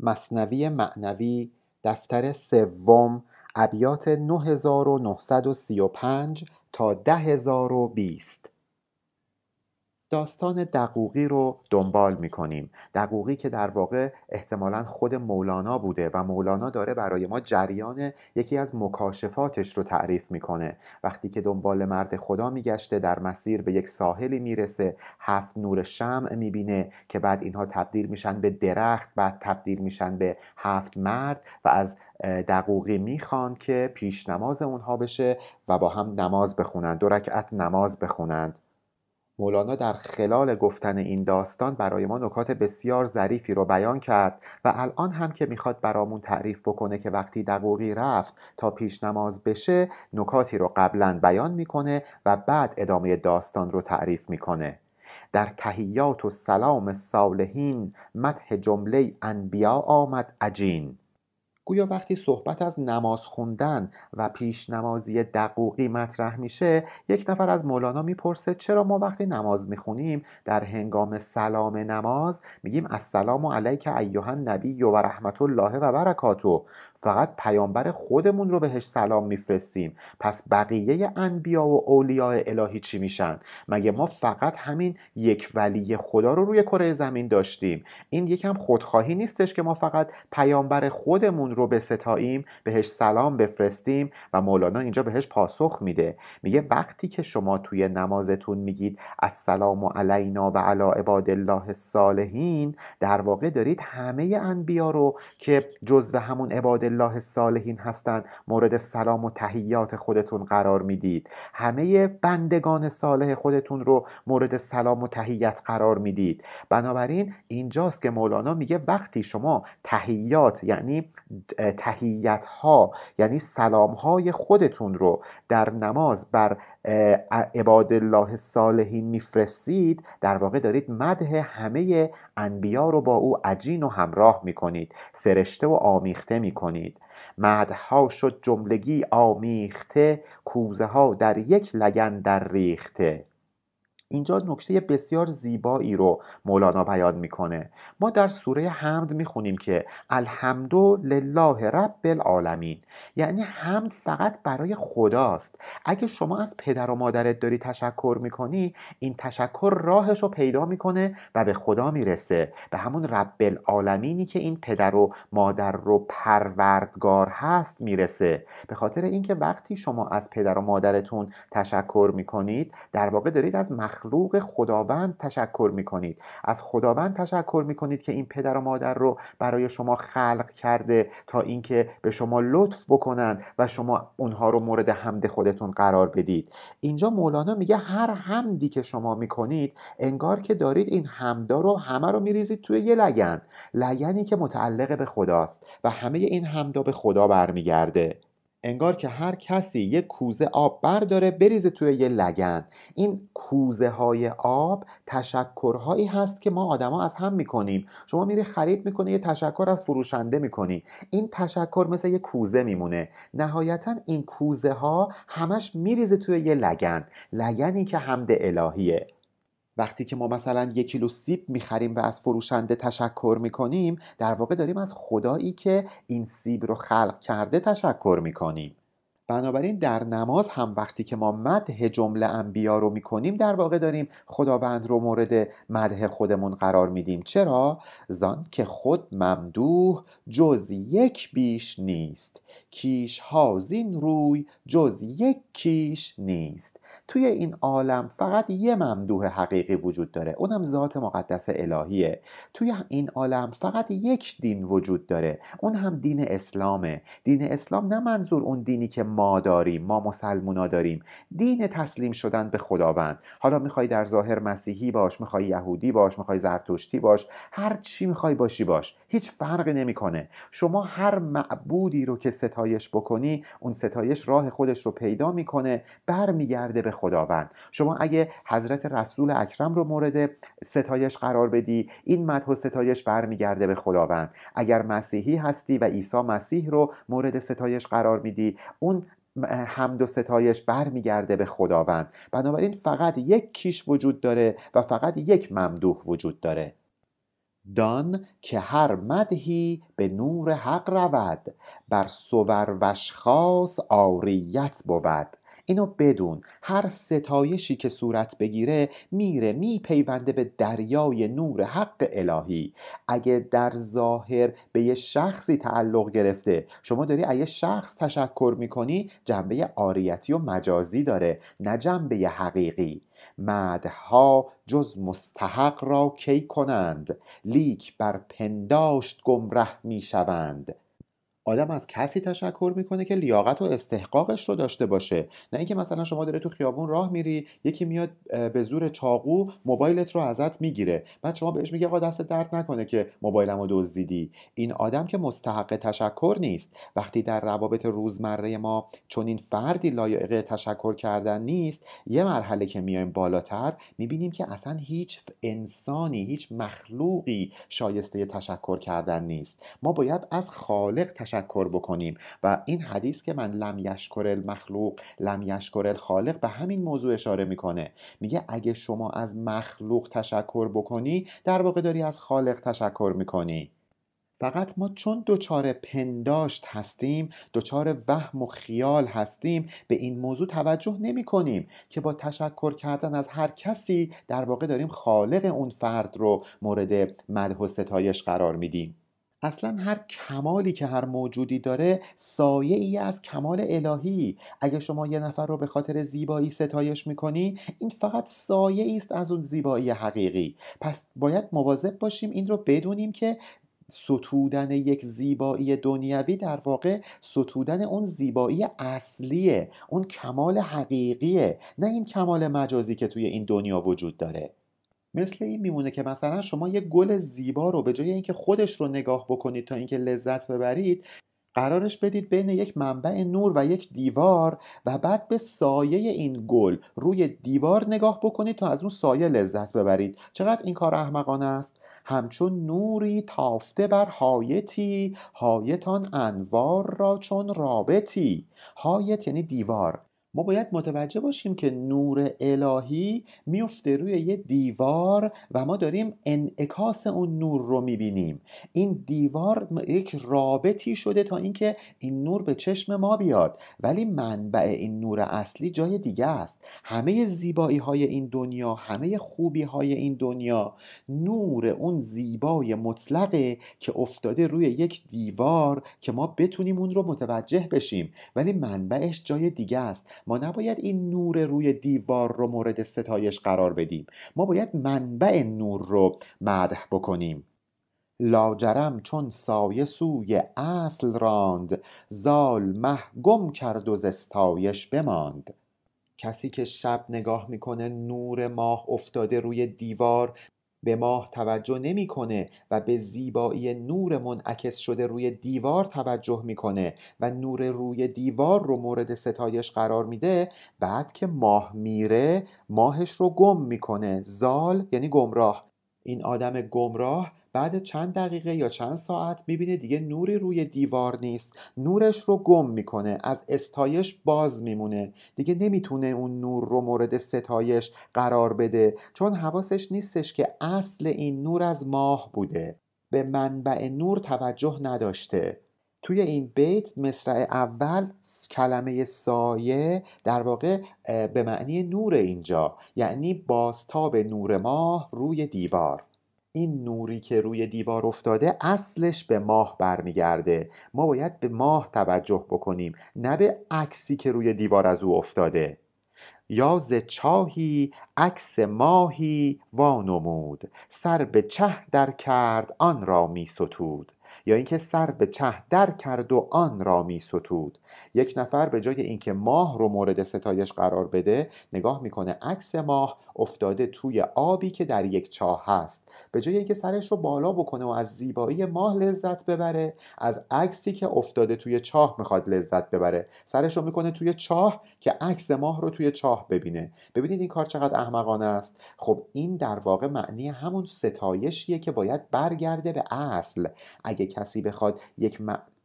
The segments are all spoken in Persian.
مصنوی معنوی دفتر سوم ابیات 9935 تا 10020 داستان دقوقی رو دنبال می‌کنیم. دقوقی که در واقع احتمالا خود مولانا بوده و مولانا داره برای ما جریان یکی از مکاشفاتش رو تعریف می‌کنه. وقتی که دنبال مرد خدا میگشته در مسیر به یک ساحلی می‌رسه هفت نور شمع می‌بینه که بعد اینها تبدیل میشن به درخت بعد تبدیل میشن به هفت مرد و از دقوقی می‌خوان که پیش نماز اونها بشه و با هم نماز بخونند دو رکعت نماز بخونند. مولانا در خلال گفتن این داستان برای ما نکات بسیار ظریفی رو بیان کرد و الان هم که می‌خواد برامون تعریف بکنه که وقتی دقوقی رفت تا پیش نماز بشه نکاتی رو قبلا بیان می‌کنه و بعد ادامه داستان رو تعریف می‌کنه. در تهیات و سلام صالحین مدح جمله انبیا آمد عجین. گویا وقتی صحبت از نماز خوندن و پیش نمازی دقوقی مطرح میشه یک نفر از مولانا می‌پرسه چرا ما وقتی نماز می‌خونیم در هنگام سلام نماز میگیم السلام علیک ایها النبی و رحمت الله و برکاتو فقط پیامبر خودمون رو بهش سلام میفرستیم. پس بقیه انبیا و اولیاء الهی چی میشن؟ مگه ما فقط همین یک ولی خدا رو روی کره زمین داشتیم؟ این یکم خودخواهی نیستش که ما فقط پیامبر خودمون رو بستاییم بهش سلام بفرستیم و مولانا اینجا بهش پاسخ میده. میگه وقتی که شما توی نمازتون میگید السلام علینا و علی عباد الله الصالحین در واقع دارید همه انبیا رو که جزو همون عباد الله الصالحین هستند مورد سلام و تحیات خودتون قرار می‌دید. همه بندگان صالح خودتون رو مورد سلام و تحیت قرار می‌دید. بنابراین اینجاست که مولانا میگه وقتی شما تحیات یعنی تحیت ها یعنی سلام های خودتون رو در نماز بر عباد الله الصالحین میفرستید در واقع دارید مده همه انبیا رو با او عجین و همراه می‌کنید سرشته و آمیخته می‌کنید. مدها شد جملگی آمیخته کوزه ها در یک لگن در ریخته. اینجا نکته بسیار زیبایی رو مولانا بیان می‌کنه. ما در سوره حمد می‌خونیم که الحمد لله رب العالمین یعنی حمد فقط برای خداست. اگه شما از پدر و مادرت داری تشکر می‌کنی این تشکر راهش رو پیدا می‌کنه و به خدا می‌رسه. به همون رب العالمینی که این پدر و مادر رو پروردگار هست می‌رسه. به خاطر اینکه وقتی شما از پدر و مادرتون تشکر می‌کنید در واقع دارید از مخلوق خداوند تشکر می‌کنید. از خداوند تشکر می‌کنید که این پدر و مادر رو برای شما خلق کرده تا اینکه به شما لطف بکنند و شما اونها رو مورد حمد خودتون قرار بدید. اینجا مولانا میگه هر حمدی که شما می‌کنید انگار که دارید این حمدا رو همه رو میریزید توی یه لگن. لگنی که متعلق به خداست و همه این حمدا به خدا برمیگرده. انگار که هر کسی یک کوزه آب برداره بریزه توی یه لگن این کوزه های آب تشکرهایی هست که ما آدما از هم می‌کنیم. شما میری خرید می‌کنی یه تشکر از فروشنده می‌کنی. این تشکر مثل یه کوزه میمونه. نهایتا این کوزه ها همش میریزه توی یه لگن لگنی که حمد الهیه. وقتی که ما مثلا یک کیلو سیب می‌خریم و از فروشنده تشکر می‌کنیم در واقع داریم از خدایی که این سیب رو خلق کرده تشکر می‌کنیم. بنابراین در نماز هم وقتی که ما مدح جمله انبیا رو می‌کنیم در واقع داریم خداوند رو مورد مدح خودمون قرار میدیم. چرا؟ زان که خود ممدوح جز یک بیش نیست. کیش ها زین روی جز یک کیش نیست. توی این عالم فقط یه ممدوح حقیقی وجود داره اونم ذات مقدس الهیه. توی این عالم فقط یک دین وجود داره اون هم دین اسلامه. دین اسلام نه منظور اون دینی که ما داریم ما مسلمونا داریم. دین تسلیم شدن به خداوند. حالا می‌خوای در ظاهر مسیحی باش می‌خوای یهودی باش می‌خوای زرتشتی باش هر چی می‌خوای باشی باش. هیچ فرقی نمی‌کنه. شما هر معبودی رو که ستایش بکنی اون ستایش راه خودش رو پیدا می‌کنه برمیگرده به خداوند. شما اگه حضرت رسول اکرم رو مورد ستایش قرار بدی این مدح و ستایش برمیگرده به خداوند. اگر مسیحی هستی و عیسی مسیح رو مورد ستایش قرار میدی اون حمد و ستایش برمیگرده به خداوند. بنابراین فقط یک کیش وجود داره و فقط یک ممدوح وجود داره. دان که هر مدحی به نور حق رود بر صور و اشخاص عاریت بود. اینو بدون هر ستایشی که صورت بگیره میره میپیونده به دریای نور حق الهی. اگه در ظاهر به یه شخصی تعلق گرفته شما داری از یه شخص تشکر می‌کنی جنبه آریتی و مجازی داره نه جنبه حقیقی. مدها جز مستحق را کی کنند؟ لیک بر پنداشت گمره می‌شوند آدم از کسی تشکر می‌کنه که لیاقت و استحقاقش رو داشته باشه. نه اینکه مثلا شما داره تو خیابون راه میری یکی میاد به زور چاقو موبایلت رو ازت می‌گیره. بعد شما بهش میگه آقا دست درد نکنه که موبایلمو دزدیدی. این آدم که مستحق تشکر نیست. وقتی در روابط روزمره ما چون این فردی لایق تشکر کردن نیست یه مرحله که میایم بالاتر می‌بینیم که اصلا هیچ انسانی هیچ مخلوقی شایسته تشکر کردن نیست. ما باید از خالق تشکر تشکر بکنیم. و این حدیث که من لم یشکر المخلوق لم یشکر الخالق به همین موضوع اشاره می‌کنه. میگه اگه شما از مخلوق تشکر بکنی در واقع داری از خالق تشکر می‌کنی. فقط ما چون دچار پنداشت هستیم دچار وهم و خیال هستیم به این موضوع توجه نمی کنیم که با تشکر کردن از هر کسی در واقع داریم خالق اون فرد رو مورد مدح و ستایش قرار میدیم. اصلا هر کمالی که هر موجودی داره سایه ای از کمال الهی. اگه شما یه نفر رو به خاطر زیبایی ستایش می‌کنی این فقط سایه است از اون زیبایی حقیقی. پس باید مواظب باشیم این رو بدونیم که ستودن یک زیبایی دنیوی در واقع ستودن اون زیبایی اصلیه اون کمال حقیقیه نه این کمال مجازی که توی این دنیا وجود داره. مثل این میمونه که مثلا شما یه گل زیبا رو به جای اینکه خودش رو نگاه بکنید تا اینکه لذت ببرید قرارش بدید بین یک منبع نور و یک دیوار و بعد به سایه این گل روی دیوار نگاه بکنید تا از اون سایه لذت ببرید. چقدر این کار احمقانه است؟ همچون نوری تافته بر حایتی حایتان انوار را چون رابطی. حایت یعنی دیوار. ما باید متوجه باشیم که نور الهی میفته روی یه دیوار و ما داریم انعکاس اون نور رو می‌بینیم. این دیوار یک رابطی شده تا اینکه این نور به چشم ما بیاد. ولی منبع این نور اصلی جای دیگه است. همه زیبایی های این دنیا همه خوبی های این دنیا نور اون زیبای مطلقه که افتاده روی یک دیوار که ما بتونیم اون رو متوجه بشیم. ولی منبعش جای دیگه است. ما نباید این نور روی دیوار رو مورد ستایش قرار بدیم. ما باید منبع نور رو مدح بکنیم. لاجرم چون سایه سوی اصل راند زال مه گم کرد و زستایش بماند. کسی که شب نگاه می‌کنه نور ماه افتاده روی دیوار به ماه توجه نمی‌کنه و به زیبایی نور منعکس شده روی دیوار توجه می‌کنه و نور روی دیوار رو مورد ستایش قرار میده. بعد که ماه میره ماهش رو گم می‌کنه. زال یعنی گمراه. این آدم گمراه بعد چند دقیقه یا چند ساعت می‌بینه دیگه نوری روی دیوار نیست. نورش رو گم می‌کنه از استایش باز میمونه. دیگه نمی‌تونه اون نور رو مورد ستایش قرار بده چون حواسش نیستش که اصل این نور از ماه بوده. به منبع نور توجه نداشته. توی این بیت مصرع اول کلمه سایه در واقع به معنی نور اینجا. یعنی بازتاب نور ماه روی دیوار. این نوری که روی دیوار افتاده اصلش به ماه برمیگرده. ما باید به ماه توجه بکنیم نه به عکسی که روی دیوار از او افتاده. یا چاهی عکس ماهی وانمود. سر به چه در کرد آن را می ستود. یا اینکه سر به چه در کرد و آن را می ستود. یک نفر به جای اینکه ماه رو مورد ستایش قرار بده نگاه می‌کنه عکس ماه افتاده توی آبی که در یک چاه هست. به جای اینکه سرش رو بالا بکنه و از زیبایی ماه لذت ببره از عکسی که افتاده توی چاه می‌خواد لذت ببره. سرش رو می‌کنه توی چاه که عکس ماه رو توی چاه ببینه. ببینید این کار چقدر احمقانه است. خب این در واقع معنی همون ستایشیه که باید برگرده به اصل. اگه کسی بخواد یک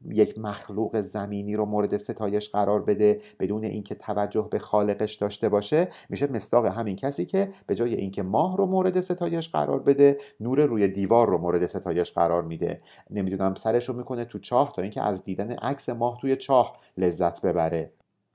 یک مخلوق زمینی رو مورد ستایش قرار بده بدون اینکه توجه به خالقش داشته باشه میشه مستاق همین کسی که به جای اینکه ماه رو مورد ستایش قرار بده نور روی دیوار رو مورد ستایش قرار میده. نمی‌دونم سرش رو می‌کنه تو چاه تا اینکه از دیدن عکس ماه توی چاه لذت ببره.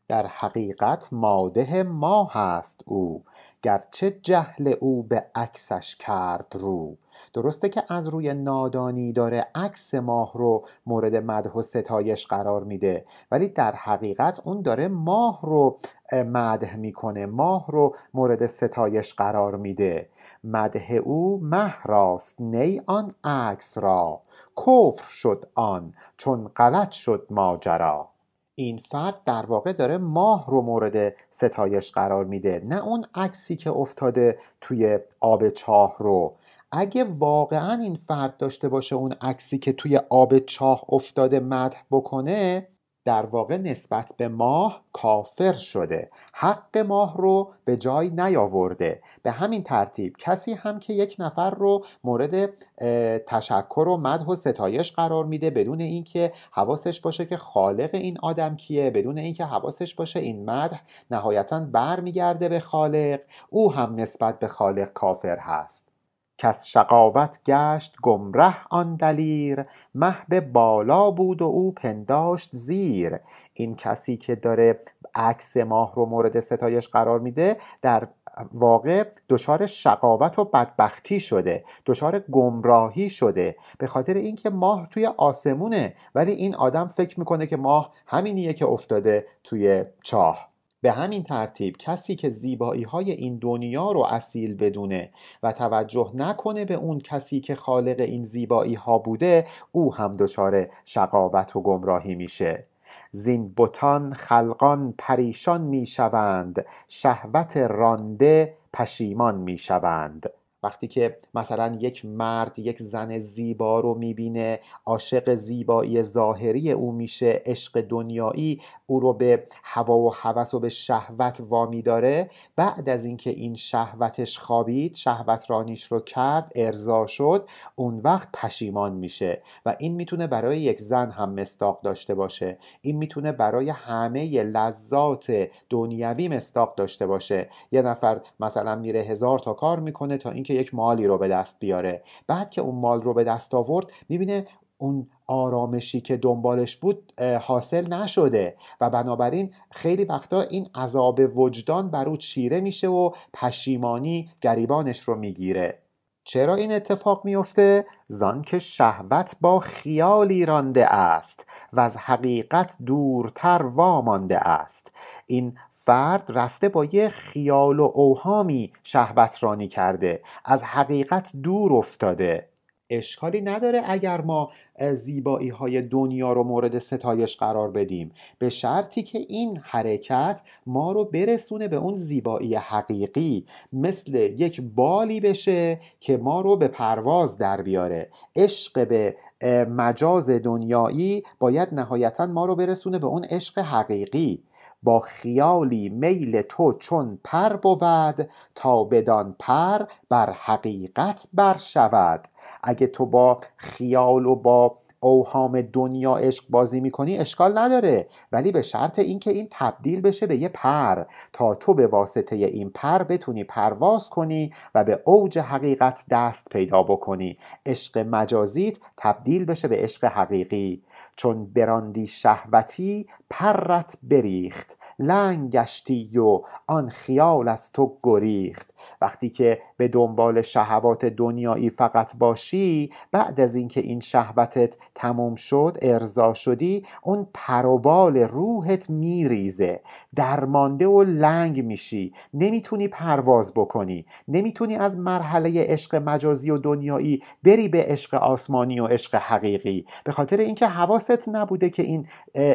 در حقیقت ماده ماه هست او گرچه جهل او به عکسش کرد رو. درسته که از روی نادانی داره عکس ماه رو مورد مدح و ستایش قرار میده ولی در حقیقت اون داره ماه رو مدح می‌کنه ماه رو مورد ستایش قرار میده. مدح او مه راست نی آن عکس را. کفر شد آن چون غلط شد ماجرا. این فرد در واقع داره ماه رو مورد ستایش قرار میده نه اون عکسی که افتاده توی آب چاه رو. اگه واقعا این فرد داشته باشه اون عکسی که توی آب چاه افتاده مدح بکنه در واقع نسبت به ماه کافر شده. حق ماه رو به جای نیاورده. به همین ترتیب کسی هم که یک نفر رو مورد تشکر و مدح و ستایش قرار میده بدون اینکه حواسش باشه که خالق این آدم کیه بدون اینکه حواسش باشه این مدح نهایتا برمیگرده به خالق او هم نسبت به خالق کافر هست. کس شقاوت گشت گمره آن دلیر مه به بالا بود و او پنداشت زیر. این کسی که داره عکس ماه رو مورد ستایش قرار میده در واقع دچار شقاوت و بدبختی شده دچار گمراهی شده. به خاطر اینکه ماه توی آسمونه ولی این آدم فکر می‌کنه که ماه همینیه که افتاده توی چاه. به همین ترتیب کسی که زیبایی های این دنیا رو اصیل بدونه و توجه نکنه به اون کسی که خالق این زیبایی ها بوده او هم دچار شقاوت و گمراهی میشه. زین بتان خلقان پریشان می‌شوند شهوت رانده پشیمان می‌شوند. وقتی که مثلا یک مرد یک زن زیبا رو می‌بینه عاشق زیبایی ظاهری او میشه عشق دنیایی او رو به هوا و هوس و به شهوت وامی داره بعد از اینکه این شهوتش خوابید شهوت رانیش رو کرد ارضا شد اون وقت پشیمان میشه و این می‌تونه برای یک زن هم مستاق داشته باشه. این می‌تونه برای همه لذات دنیوی مستاق داشته باشه. یه نفر مثلا میره هزار تا کار می‌کنه تا اینکه یک مالی رو به دست بیاره. بعد که اون مال رو به دست آورد می‌بینه اون آرامشی که دنبالش بود حاصل نشده. و بنابراین خیلی وقتا این عذاب وجدان بر او چیره میشه و پشیمانی گریبانش رو می‌گیره. چرا این اتفاق میفته؟ زان که شهوت با خیالی رانده است و از حقیقت دورتر وامانده است. این فرد رفته با یه خیال و اوهامی شهوت رانی کرده. از حقیقت دور افتاده. اشکالی نداره اگر ما زیبایی های دنیا رو مورد ستایش قرار بدیم. به شرطی که این حرکت ما رو برسونه به اون زیبایی حقیقی. مثل یک بالی بشه که ما رو به پرواز در بیاره. عشق به مجاز دنیایی باید نهایتا ما رو برسونه به اون عشق حقیقی. با خیالی میل تو چون پر بود تا بدان پر بر حقیقت بر شود. اگه تو با خیال و با اوهام دنیا عشق بازی می‌کنی اشکال نداره. ولی به شرط اینکه این تبدیل بشه به یه پر. تا تو به واسطه این پر بتونی پرواز کنی و به اوج حقیقت دست پیدا بکنی. عشق مجازیت تبدیل بشه به عشق حقیقی. چون براندی شهوتی پرت بریخت. لنگ گشتی و آن خیال از تو گریخت. وقتی که به دنبال شهوات دنیایی فقط باشی بعد از اینکه این شهوتت تموم شد ارضا شدی اون پروبال روحت میریزه درمانده و لنگ میشی نمی‌تونی پرواز بکنی نمی‌تونی از مرحله عشق مجازی و دنیایی بری به عشق آسمانی و عشق حقیقی. به خاطر اینکه حواست نبوده که این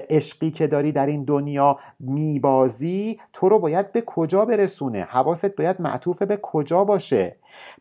عشقی که داری در این دنیا میبازی تو رو باید به کجا برسونه؟ حواست باید معطوف به کجا باشه.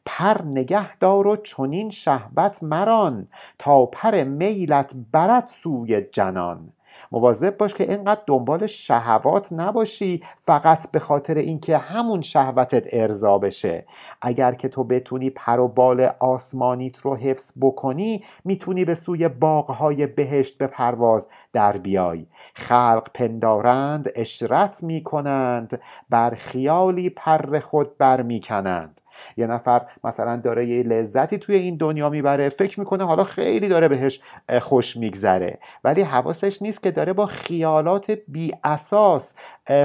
پر نگه دار و چنین شهوت مران تا پر میلت برد سوی جنان. مواظب باش که اینقدر دنبال شهوات نباشی فقط به خاطر اینکه همون شهوتت ارضا بشه. اگر که تو بتونی پر و بال آسمانیت رو حفظ بکنی می‌تونی به سوی باغهای بهشت به پرواز در بیای. خلق پندارند اشرت می‌کنند بر خیالی پر خود برمیکنند. یه نفر مثلا داره یه لذتی توی این دنیا می‌بره فکر می‌کنه حالا خیلی داره بهش خوش میگذره. ولی حواسش نیست که داره با خیالات بی اساس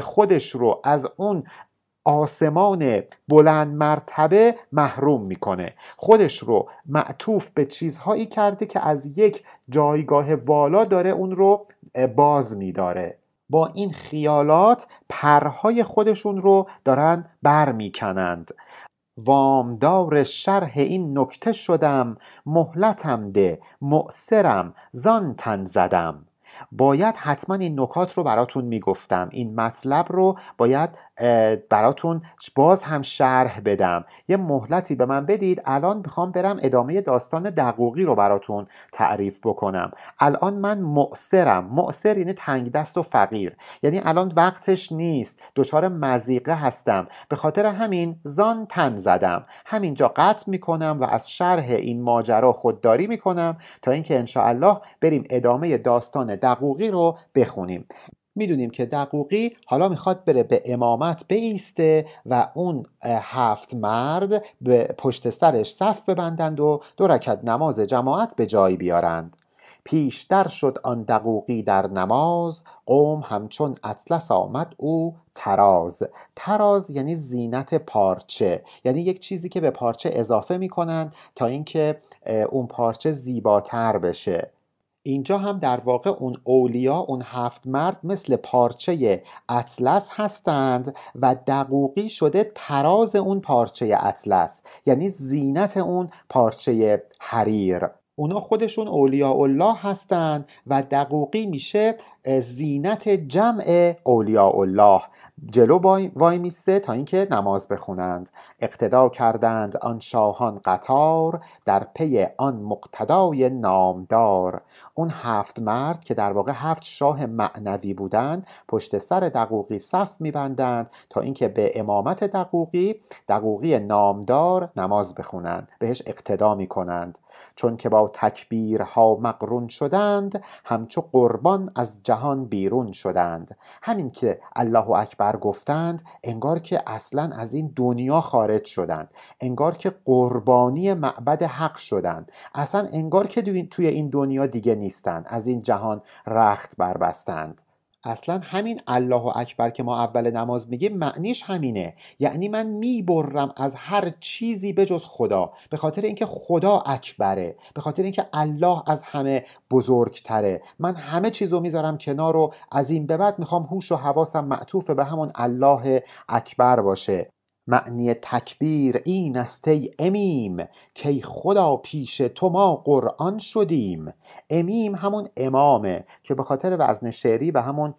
خودش رو از اون آسمان بلند مرتبه محروم می‌کنه. خودش رو معطوف به چیزهایی کرده که از یک جایگاه والا داره اون رو باز میداره. با این خیالات پرهای خودشون رو دارن برمیکنند. وامدار شرح این نکته شدم مهلتم ده مؤثرم زان تن زدم. باید حتما این نکات رو براتون می‌گفتم. این مطلب رو باید براتون باز هم شرح بدم. یه مهلتی به من بدید الان می‌خوام برم ادامه داستان دقوقی رو براتون تعریف بکنم. الان من مؤثرم مؤثر یعنی تنگ دست و فقیر. یعنی الان وقتش نیست. دچار مزیقه هستم. به خاطر همین زان تن زدم. همینجا قطع می‌کنم و از شرح این ماجرا خودداری می‌کنم تا اینکه انشاءالله بریم ادامه داستان دقوقی رو بخونیم. می‌دونیم که دقوقی حالا می‌خواد بره به امامت بیسته و اون هفت مرد به پشت سرش صف ببندند و دو رکت نماز جماعت به جای بیارند. پیشتر شد آن دقوقی در نماز قوم همچون اطلس آمد او تراز تراز یعنی زینت پارچه یعنی یک چیزی که به پارچه اضافه می‌کنند تا اینکه اون پارچه زیباتر بشه. اینجا هم در واقع اون اولیا اون هفت مرد مثل پارچه اطلس هستند و دقوقی شده تراز اون پارچه اطلس یعنی زینت اون پارچه حریر. اونا خودشون اولیاء الله هستند و دقوقی میشه زینت جمع اولیاء الله جلو وای میسته تا اینکه نماز بخونند. اقتدا کردند آن شاهان قطار در پی آن مقتدای نامدار. اون هفت مرد که در واقع هفت شاه معنوی بودند پشت سر دقوقی صف میبندند تا اینکه به امامت دقوقی دقوقی نامدار نماز بخونند. بهش اقتدا می‌کنند. چون که با تکبیرها مقرون شدند همچو قربان از جهان بیرون شدند. همین که الله اکبر گفتند انگار که اصلا از این دنیا خارج شدند. انگار که قربانی معبد حق شدند. اصلا انگار که توی این دنیا دیگه نیستند. از این جهان رخت بربستند. اصلا همین الله اکبر که ما اول نماز میگیم معنیش همینه. یعنی من می‌برم از هر چیزی بجز خدا. به خاطر اینکه خدا اکبره. به خاطر اینکه الله از همه بزرگتره. من همه چیز رو می‌ذارم کنار و از این به بعد می‌خوام هوش و حواسم معطوف به همون الله اکبر باشه. معنی تکبیر این است ای امیم که خدا پیش تو ما قرآن شدیم. امیم همون امامه که به خاطر وزن شعری و همون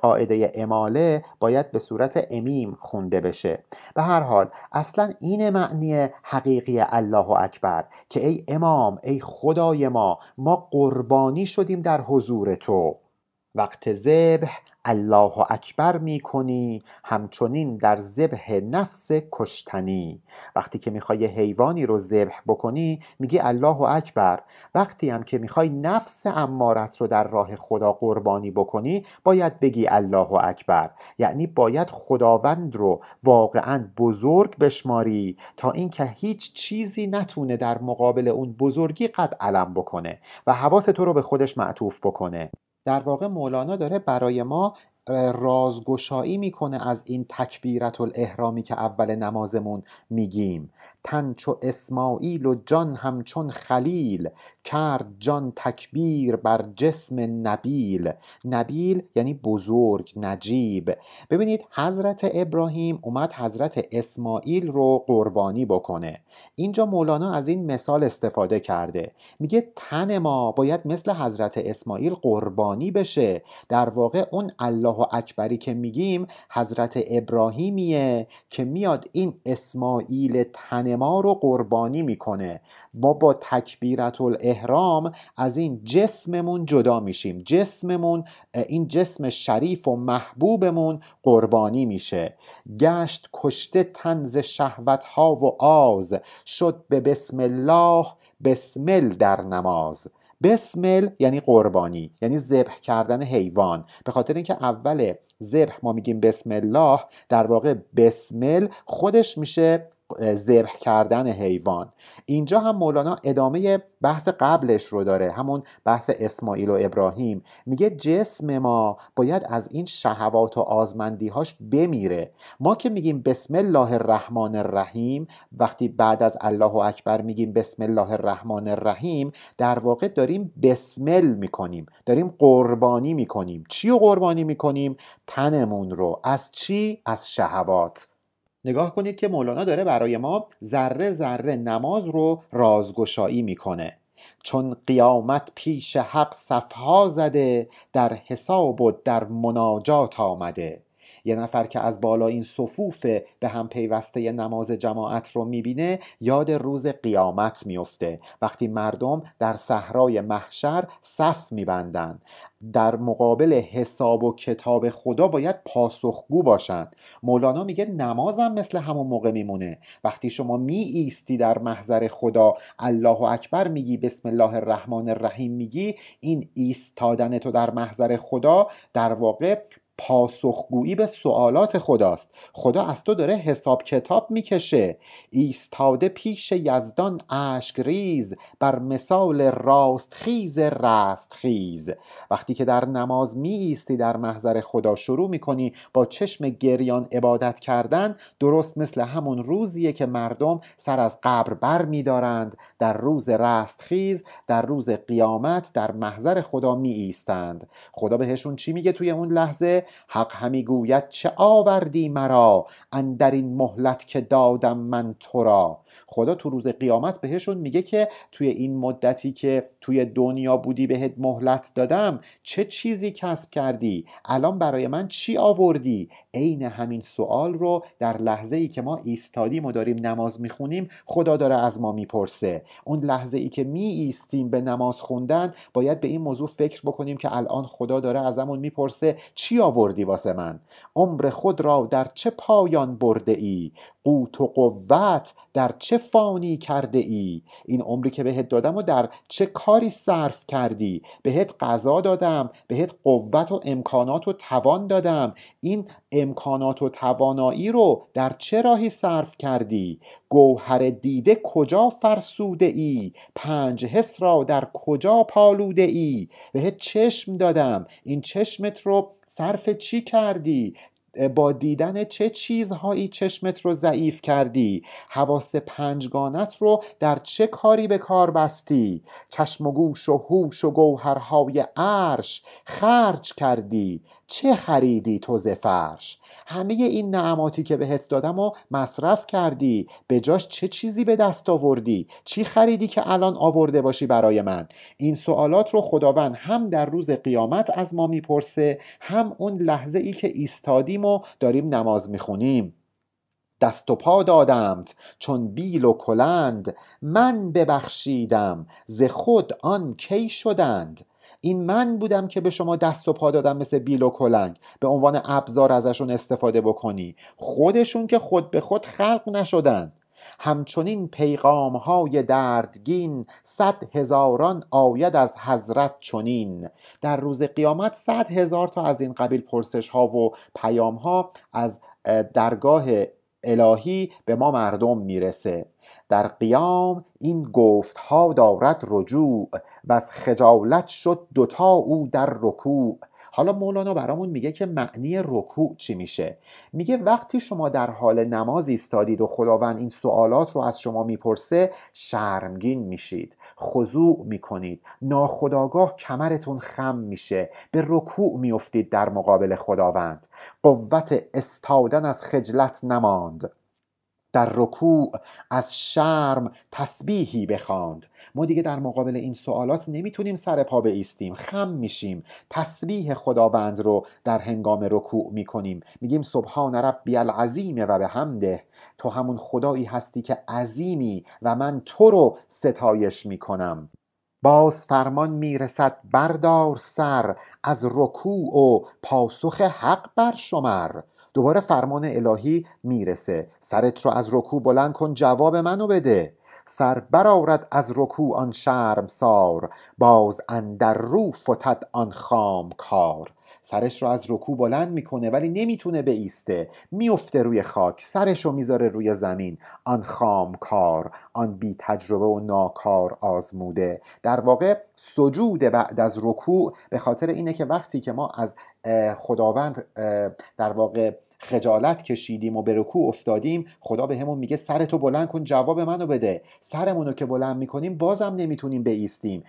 قاعده اماله باید به صورت امیم خونده بشه. به هر حال اصلا این معنی حقیقی الله اکبر که ای امام ای خدای ما ما قربانی شدیم در حضور تو. وقت ذبح الله اکبر می کنی همچنین در ذبح نفس کشتنی. وقتی که می‌خوای حیوانی رو ذبح بکنی میگی الله اکبر. وقتی هم که می‌خوای نفس امارت رو در راه خدا قربانی بکنی باید بگی الله اکبر. یعنی باید خداوند رو واقعا بزرگ بشماری تا اینکه هیچ چیزی نتونه در مقابل اون بزرگی قد علم بکنه و حواس تو رو به خودش معطوف بکنه. در واقع مولانا داره برای ما رازگشایی می‌کنه از این تکبیرت الاحرامی که اول نمازمون میگیم. تن چو اسماعیل و جان همچون خلیل کرد جان تکبیر بر جسم نبیل. نبیل یعنی بزرگ نجیب. ببینید حضرت ابراهیم اومد حضرت اسماعیل رو قربانی بکنه. اینجا مولانا از این مثال استفاده کرده. میگه تن ما باید مثل حضرت اسماعیل قربانی بشه. در واقع اون الله الله اکبری که میگیم حضرت ابراهیمیه که میاد این اسماعیل تن ما رو قربانی می‌کنه. ما با تکبیرت الاحرام از این جسممون جدا میشیم. جسممون این جسم شریف و محبوبمون قربانی میشه. گشت کشته تنز شهوت ها و آز. شد به بسم الله بسمل در نماز. بسمل یعنی قربانی یعنی ذبح کردن حیوان. به خاطر اینکه اول ذبح ما میگیم بسم الله در واقع بسمل خودش میشه ذبح کردن حیوان. اینجا هم مولانا ادامه بحث قبلش رو داره همون بحث اسماعیل و ابراهیم. میگه جسم ما باید از این شهوات و آزمندیهاش بمیره. ما که میگیم بسم الله الرحمن الرحیم وقتی بعد از الله اکبر میگیم بسم الله الرحمن الرحیم در واقع داریم بسمل می‌کنیم داریم قربانی می‌کنیم. چی رو قربانی می‌کنیم؟ تنمون رو. از چی؟ از شهوات. نگاه کنید که مولانا داره برای ما ذره ذره نماز رو رازگشایی می‌کنه. چون قیامت پیش حق صفها زده در حساب و در مناجات آمده. یه نفر که از بالا این صفوف به هم پیوسته نماز جماعت رو می‌بینه یاد روز قیامت میفته وقتی مردم در صحرای محشر صف میبندن. در مقابل حساب و کتاب خدا باید پاسخگو باشند. مولانا میگه نمازم مثل همون موقع میمونه. وقتی شما می ایستی در محضر خدا الله اکبر میگی بسم الله الرحمن الرحیم میگی این ایستادن تو در محضر خدا در واقع پاسخگویی به سوالات خداست. خدا از تو داره حساب کتاب می‌کشه. ایستاده پیش یزدان اشک ریز بر مثال راست خیز رست خیز. وقتی که در نماز می ایستی در محضر خدا شروع می‌کنی با چشم گریان عبادت کردن درست مثل همون روزیه که مردم سر از قبر بر میدارند. در روز رست خیز در روز قیامت در محضر خدا می ایستند خدا بهشون چی میگه توی اون لحظه؟ حق همی گوید چه آوردی مرا اندر این مهلت که دادم من تو را. خدا تو روز قیامت بهشون میگه که توی این مدتی که توی دنیا بودی بهت مهلت دادم چه چیزی کسب کردی؟ الان برای من چی آوردی؟ عین همین سوال رو در لحظه ای که ما ایستادیم و داریم نماز می‌خونیم خدا داره از ما می‌پرسه. اون لحظه ای که می ایستیم به نماز خوندن باید به این موضوع فکر بکنیم که الان خدا داره ازمون می‌پرسه چی آوردی واسه من؟ عمر خود را در چه پایان برده ای قوت و قوت در چه فانی کرده ای این عمری که بهت دادم و در چه کاری صرف کردی. بهت غذا دادم بهت قوت و امکانات و توان دادم. این امکانات و توانایی رو در چه راهی صرف کردی؟ گوهر دیده کجا فرسوده ای؟ پنج حس را در کجا پالوده ای؟ بهت چشم دادم. این چشمت رو صرف چی کردی؟ با دیدن چه چیزهایی چشمت رو ضعیف کردی؟ حواس پنجگانت رو در چه کاری به کار بستی؟ چشم و گوش و هوش و گوهرهای عرش خرج کردی؟ چه خریدی تو ز فرش؟ همه این نعماتی که بهت دادم و مصرف کردی به جاش چه چیزی به دست آوردی؟ چی خریدی که الان آورده باشی برای من؟ این سوالات رو خداوند هم در روز قیامت از ما می‌پرسه هم اون لحظه ای که ایستادیم و داریم نماز می‌خونیم. دست و پا دادمت چون بیل و کلند من ببخشیدم ز خود آن کی شدند؟ این من بودم که به شما دست و پا دادم مثل بیل و کلنگ. به عنوان ابزار ازشون استفاده بکنی. خودشون که خود به خود خلق نشدن. همچنین پیغام های دردگین صد هزاران آید از حضرت چنین. در روز قیامت صد هزار تا از این قبیل پرسش ها و پیام ها از درگاه الهی به ما مردم می‌رسه. در قیام این گفت ها دارد رجوع و از خجالت شد دوتا او در رکوع. حالا مولانا برامون میگه که معنی رکوع چی میشه؟ میگه وقتی شما در حال نماز ایستادید و خداوند این سوالات رو از شما می‌پرسه شرمگین میشید خضوع می‌کنید ناخداگاه کمرتون خم میشه به رکوع میافتید در مقابل خداوند. قوت استادن از خجلت نماند. در رکوع از شرم تسبیحی بخواند. ما دیگه در مقابل این سوالات نمی‌تونیم سر پا بیستیم خم میشیم. تسبیح خداوند رو در هنگام رکوع می‌کنیم. میگیم سبحان ربی العظیم و به همده تو همون خدایی هستی که عظیمی و من تو رو ستایش می‌کنم. باز فرمان می‌رسد بردار سر از رکوع و پاسخ حق بر شمر. دوباره فرمان الهی می‌رسه. سرت رو از رکوع بلند کن جواب منو بده. سر برآورد از رکوع آن شرم سار باز اندر رو فتد آن خام کار سرش رو از رکوع بلند می‌کنه ولی نمی‌تونه بیسته. میفته روی خاک سرش رو می‌ذاره روی زمین. آن خام کار آن بی تجربه و ناکار آزموده. در واقع سجود بعد از رکوع به خاطر اینه که وقتی که ما از خداوند در واقع خجالت کشیدیم و به رکوع افتادیم خدا به همون میگه سرتو بلند کن جواب منو بده. سرمونو که بلند می‌کنیم بازم نمی‌تونیم بیستیم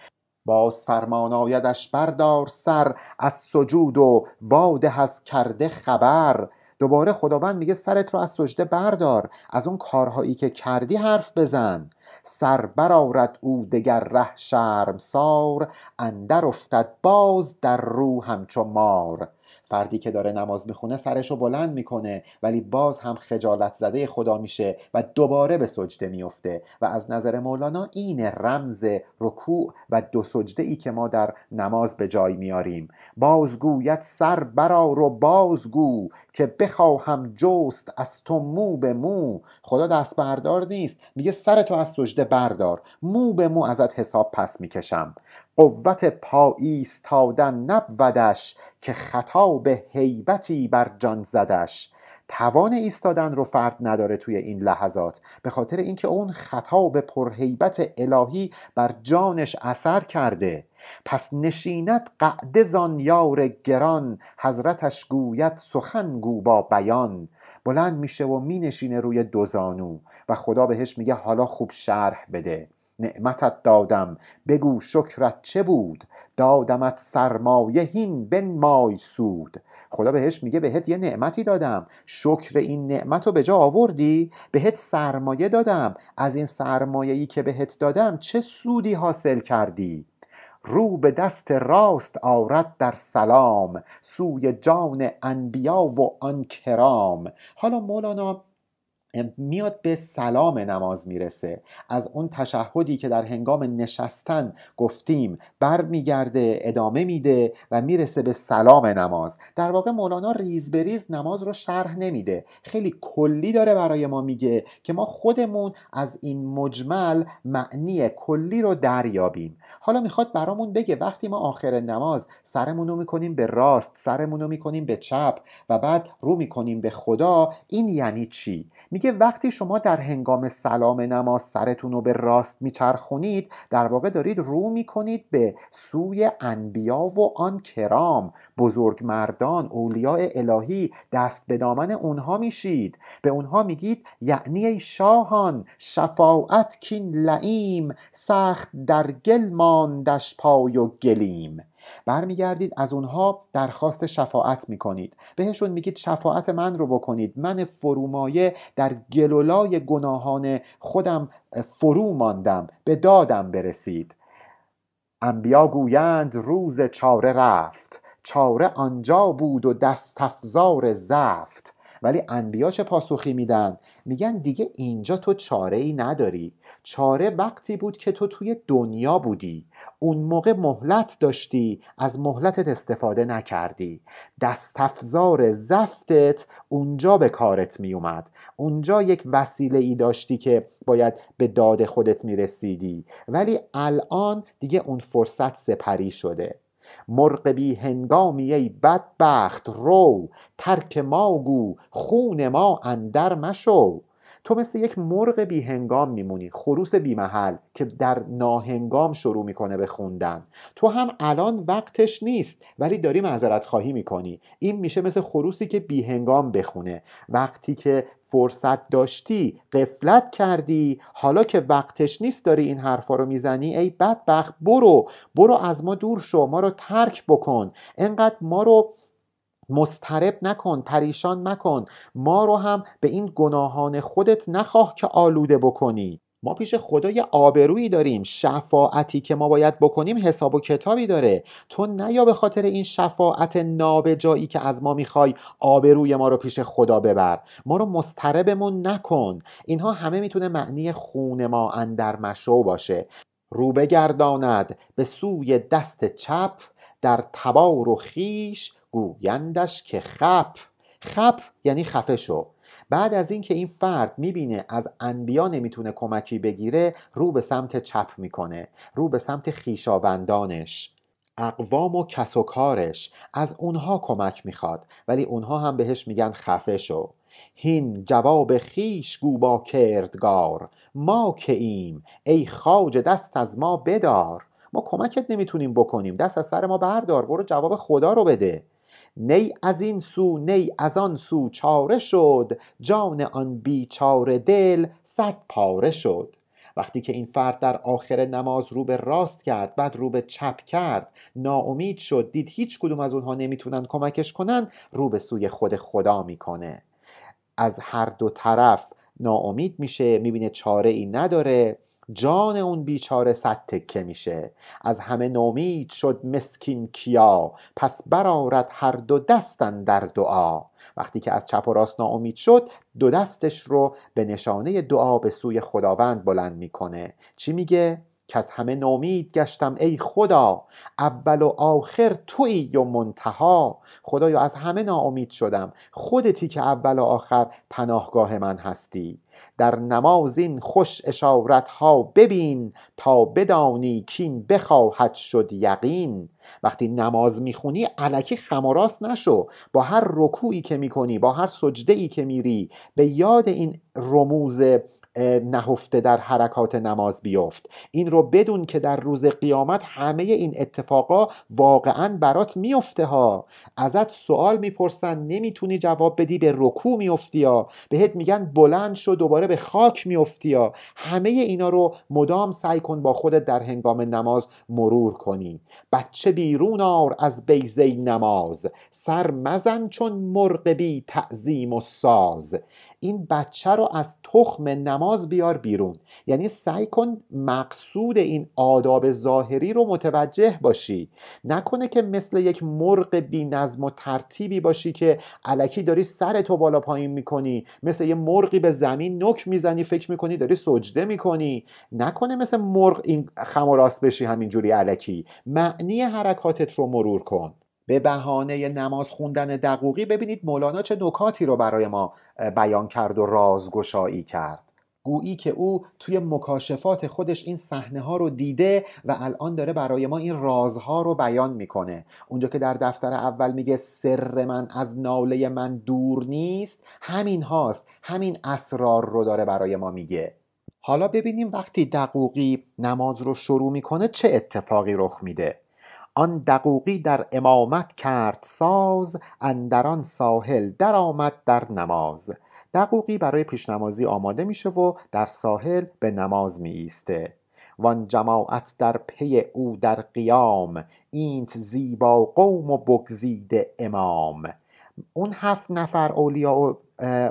باز فرمان آیدش بردار سر از سجود و واده از کرده خبر. دوباره خداوند میگه سرت رو از سجده بردار از اون کارهایی که کردی حرف بزن. سر برآورد او دگر ره شرم سار اندر افتد باز در رو همچو مار. فردی که داره نماز می‌خونه سرشو بلند می‌کنه ولی باز هم خجالت زده خدا میشه و دوباره به سجده میفته و از نظر مولانا این رمز رکوع و دو سجده ای که ما در نماز به جای میاریم بازگویت سر برار و بازگو که بخواهم جست از تو مو به مو. خدا دست بردار نیست میگه سر تو از سجده بردار. مو به مو ازت حساب پس می‌کشم. قوت پا ایستادن نبودش که خطا به حیبتی بر جان زدش. توان ایستادن رو فرد نداره توی این لحظات. به خاطر اینکه اون خطا به پرهیبت الهی بر جانش اثر کرده. پس نشیند قعده زان یار گران حضرتش گوید سخن گو با بیان. بلند میشه و مینشینه روی دوزانو و خدا بهش میگه حالا خوب شرح بده. نعمتت دادم. بگو شکرت چه بود؟ دادمت سرمایه هین بنمای سود. خدا بهش میگه بهت یه نعمتی دادم. شکر این نعمت رو به جا آوردی؟ بهت سرمایه دادم. از این سرمایه‌ای که بهت دادم چه سودی حاصل کردی؟ رو به دست راست آرد در سلام. سوی جان انبیا و آن کرام. حالا مولانا میاد به سلام نماز می‌رسه. از اون تشهدی که در هنگام نشستن گفتیم برمیگرده ادامه میده و می‌رسه به سلام نماز. در واقع مولانا ریز به ریز نماز رو شرح نمیده. خیلی کلی داره برای ما میگه که ما خودمون از این مجمل معنی کلی رو دریابیم. حالا می‌خواد برامون بگه وقتی ما آخر نماز سرمون رو می‌کنیم به راست سرمون رو می‌کنیم به چپ و بعد رو می‌کنیم به خدا این یعنی چی؟ میگه وقتی شما در هنگام سلام نماز سرتون رو به راست میچرخونید در واقع دارید رو می‌کنید به سوی انبیا و آن کرام. بزرگ مردان اولیاء الهی دست به دامن اونها میشید. به اونها میگید یعنی شاهان شفاعت کین لعیم سخت در گل ماندش پای و گلیم. برمیگردید از اونها درخواست شفاعت می‌کنید. بهشون میگید شفاعت من رو بکنید. من فرومایه در گلولای گناهان خودم فرو ماندم. به دادم برسید. انبیا گویند روز چاره رفت. چاره آنجا بود و دستافزار زفت. ولی انبیا چه پاسخی میدن؟ میگن دیگه اینجا تو چاره ای نداری. چاره وقتی بود که تو توی دنیا بودی. اون موقع مهلت داشتی از مهلتت استفاده نکردی. دستافزار زفتت اونجا به کارت میومد اونجا یک وسیله ای داشتی که باید به داد خودت می‌رسیدی. ولی الان دیگه اون فرصت سپری شده. مرغ بی هنگامی ای بدبخت رو ترک ما گو خون ما اندر مشو. تو مثل یک مرغ بی هنگام میمونی خروس بی محل که در ناهنگام شروع می‌کنه به خوندن. تو هم الان وقتش نیست ولی داری معذرت خواهی می‌کنی. این میشه مثل خروسی که بی هنگام بخونه. وقتی که فرصت داشتی قفلت کردی حالا که وقتش نیست داری این حرفا رو می‌زنی ای بدبخت برو. برو از ما دور شو ما رو ترک بکن. انقدر ما رو مسترب نکن پریشان مکن. ما رو هم به این گناهان خودت نخواه که آلوده بکنی. ما پیش خدا یه آبرویی داریم. شفاعتی که ما باید بکنیم حساب و کتابی داره. تو نیا به خاطر این شفاعت نابجایی که از ما می‌خوای آبروی ما رو پیش خدا ببر. ما رو مستربمون نکن. اینها همه می‌تونه معنی خون ما اندر مشو باشه. رو بگرداند به سوی دست چپ در تبار و خیش گویندش که خپ. خپ یعنی خفه شو بعد از اینکه این فرد می‌بینه از انبیا نمی‌تونه کمکی بگیره رو به سمت چپ می‌کنه. رو به سمت خیشاوندانش اقوام و کس و کارش. از اونها کمک می‌خواد. ولی اونها هم بهش میگن خفه شو هین جواب خیش گو با کردگار. ما که ایم. ای خاج دست از ما بدار. ما کمکت نمی‌تونیم بکنیم. دست از سر ما بردار. برو جواب خدا رو بده. نی از این سو نی از آن سو چاره شد. جان آن بیچاره دل صد پاره شد. وقتی که این فرد در آخر نماز رو به راست کرد بعد رو به چپ کرد ناامید شد دید هیچ کدوم از اونها نمی‌تونن کمکش کنن رو به سوی خود خدا می‌کنه. از هر دو طرف ناامید میشه می‌بینه چاره ای نداره. جان اون بیچاره صد تکه میشه. از همه نومید شد مسکین کیا. پس برارد هر دو دستن در دعا. وقتی که از چپ و راست ناامید شد دو دستش رو به نشانه دعا به سوی خداوند بلند می‌کنه. چی میگه؟ که از همه نومید گشتم ای خدا اول و آخر تویی و منتها. خدایا از همه ناامید شدم. خودتی که اول و آخر پناهگاه من هستی. در نماز این خوش اشارت ها ببین تا بدانی کین بخواهد شد یقین. وقتی نماز می‌خونی علکی خماراست نشو. با هر رکوعی که می‌کنی با هر سجده ای که میری به یاد این رموز نهفته در حرکات نماز بیفت. این رو بدون که در روز قیامت همه این اتفاقا واقعا برات میفته ها. ازت سوال می‌پرسن نمی‌تونی جواب بدی به رکوع میفتی یا بهت میگن بلند شو دوباره به خاک میفتی یا همه اینا رو مدام سعی کن با خودت در هنگام نماز مرور کنی. بچه بیرون آر از بیزه نماز. سر مزن چون مرغ بی تعظیم و ساز. این بچه رو از تخم نماز بیار بیرون. یعنی سعی کن مقصود این آداب ظاهری رو متوجه باشی. نکنه که مثل یک مرغ بی نظم و ترتیبی باشی که علکی داری سرتو بالا پایین می‌کنی. مثل یه مرغی به زمین نک می‌زنی فکر می‌کنی داری سجده می‌کنی. نکنه مثل مرغ این خم و راست بشی همینجوری علکی. معنی حرکاتت رو مرور کن. به بهانه نماز خوندن دقوقی ببینید مولانا چه نکاتی رو برای ما بیان کرد و رازگشایی کرد. گویی که او توی مکاشفات خودش این صحنه ها رو دیده و الان داره برای ما این رازها رو بیان می‌کنه. اونجا که در دفتر اول میگه سر من از ناله من دور نیست همین هاست همین اسرار رو داره برای ما میگه. حالا ببینیم وقتی دقوقی نماز رو شروع می‌کنه چه اتفاقی رخ میده. آن دقوقی در امامت کرد ساز اندران ساحل درآمد در نماز. دقوقی برای پیشنمازی آماده میشه و در ساحل به نماز می ایسته وان جماعت در پی او در قیام اینت زیبا قوم و بگزیده امام. اون هفت نفر اولیا و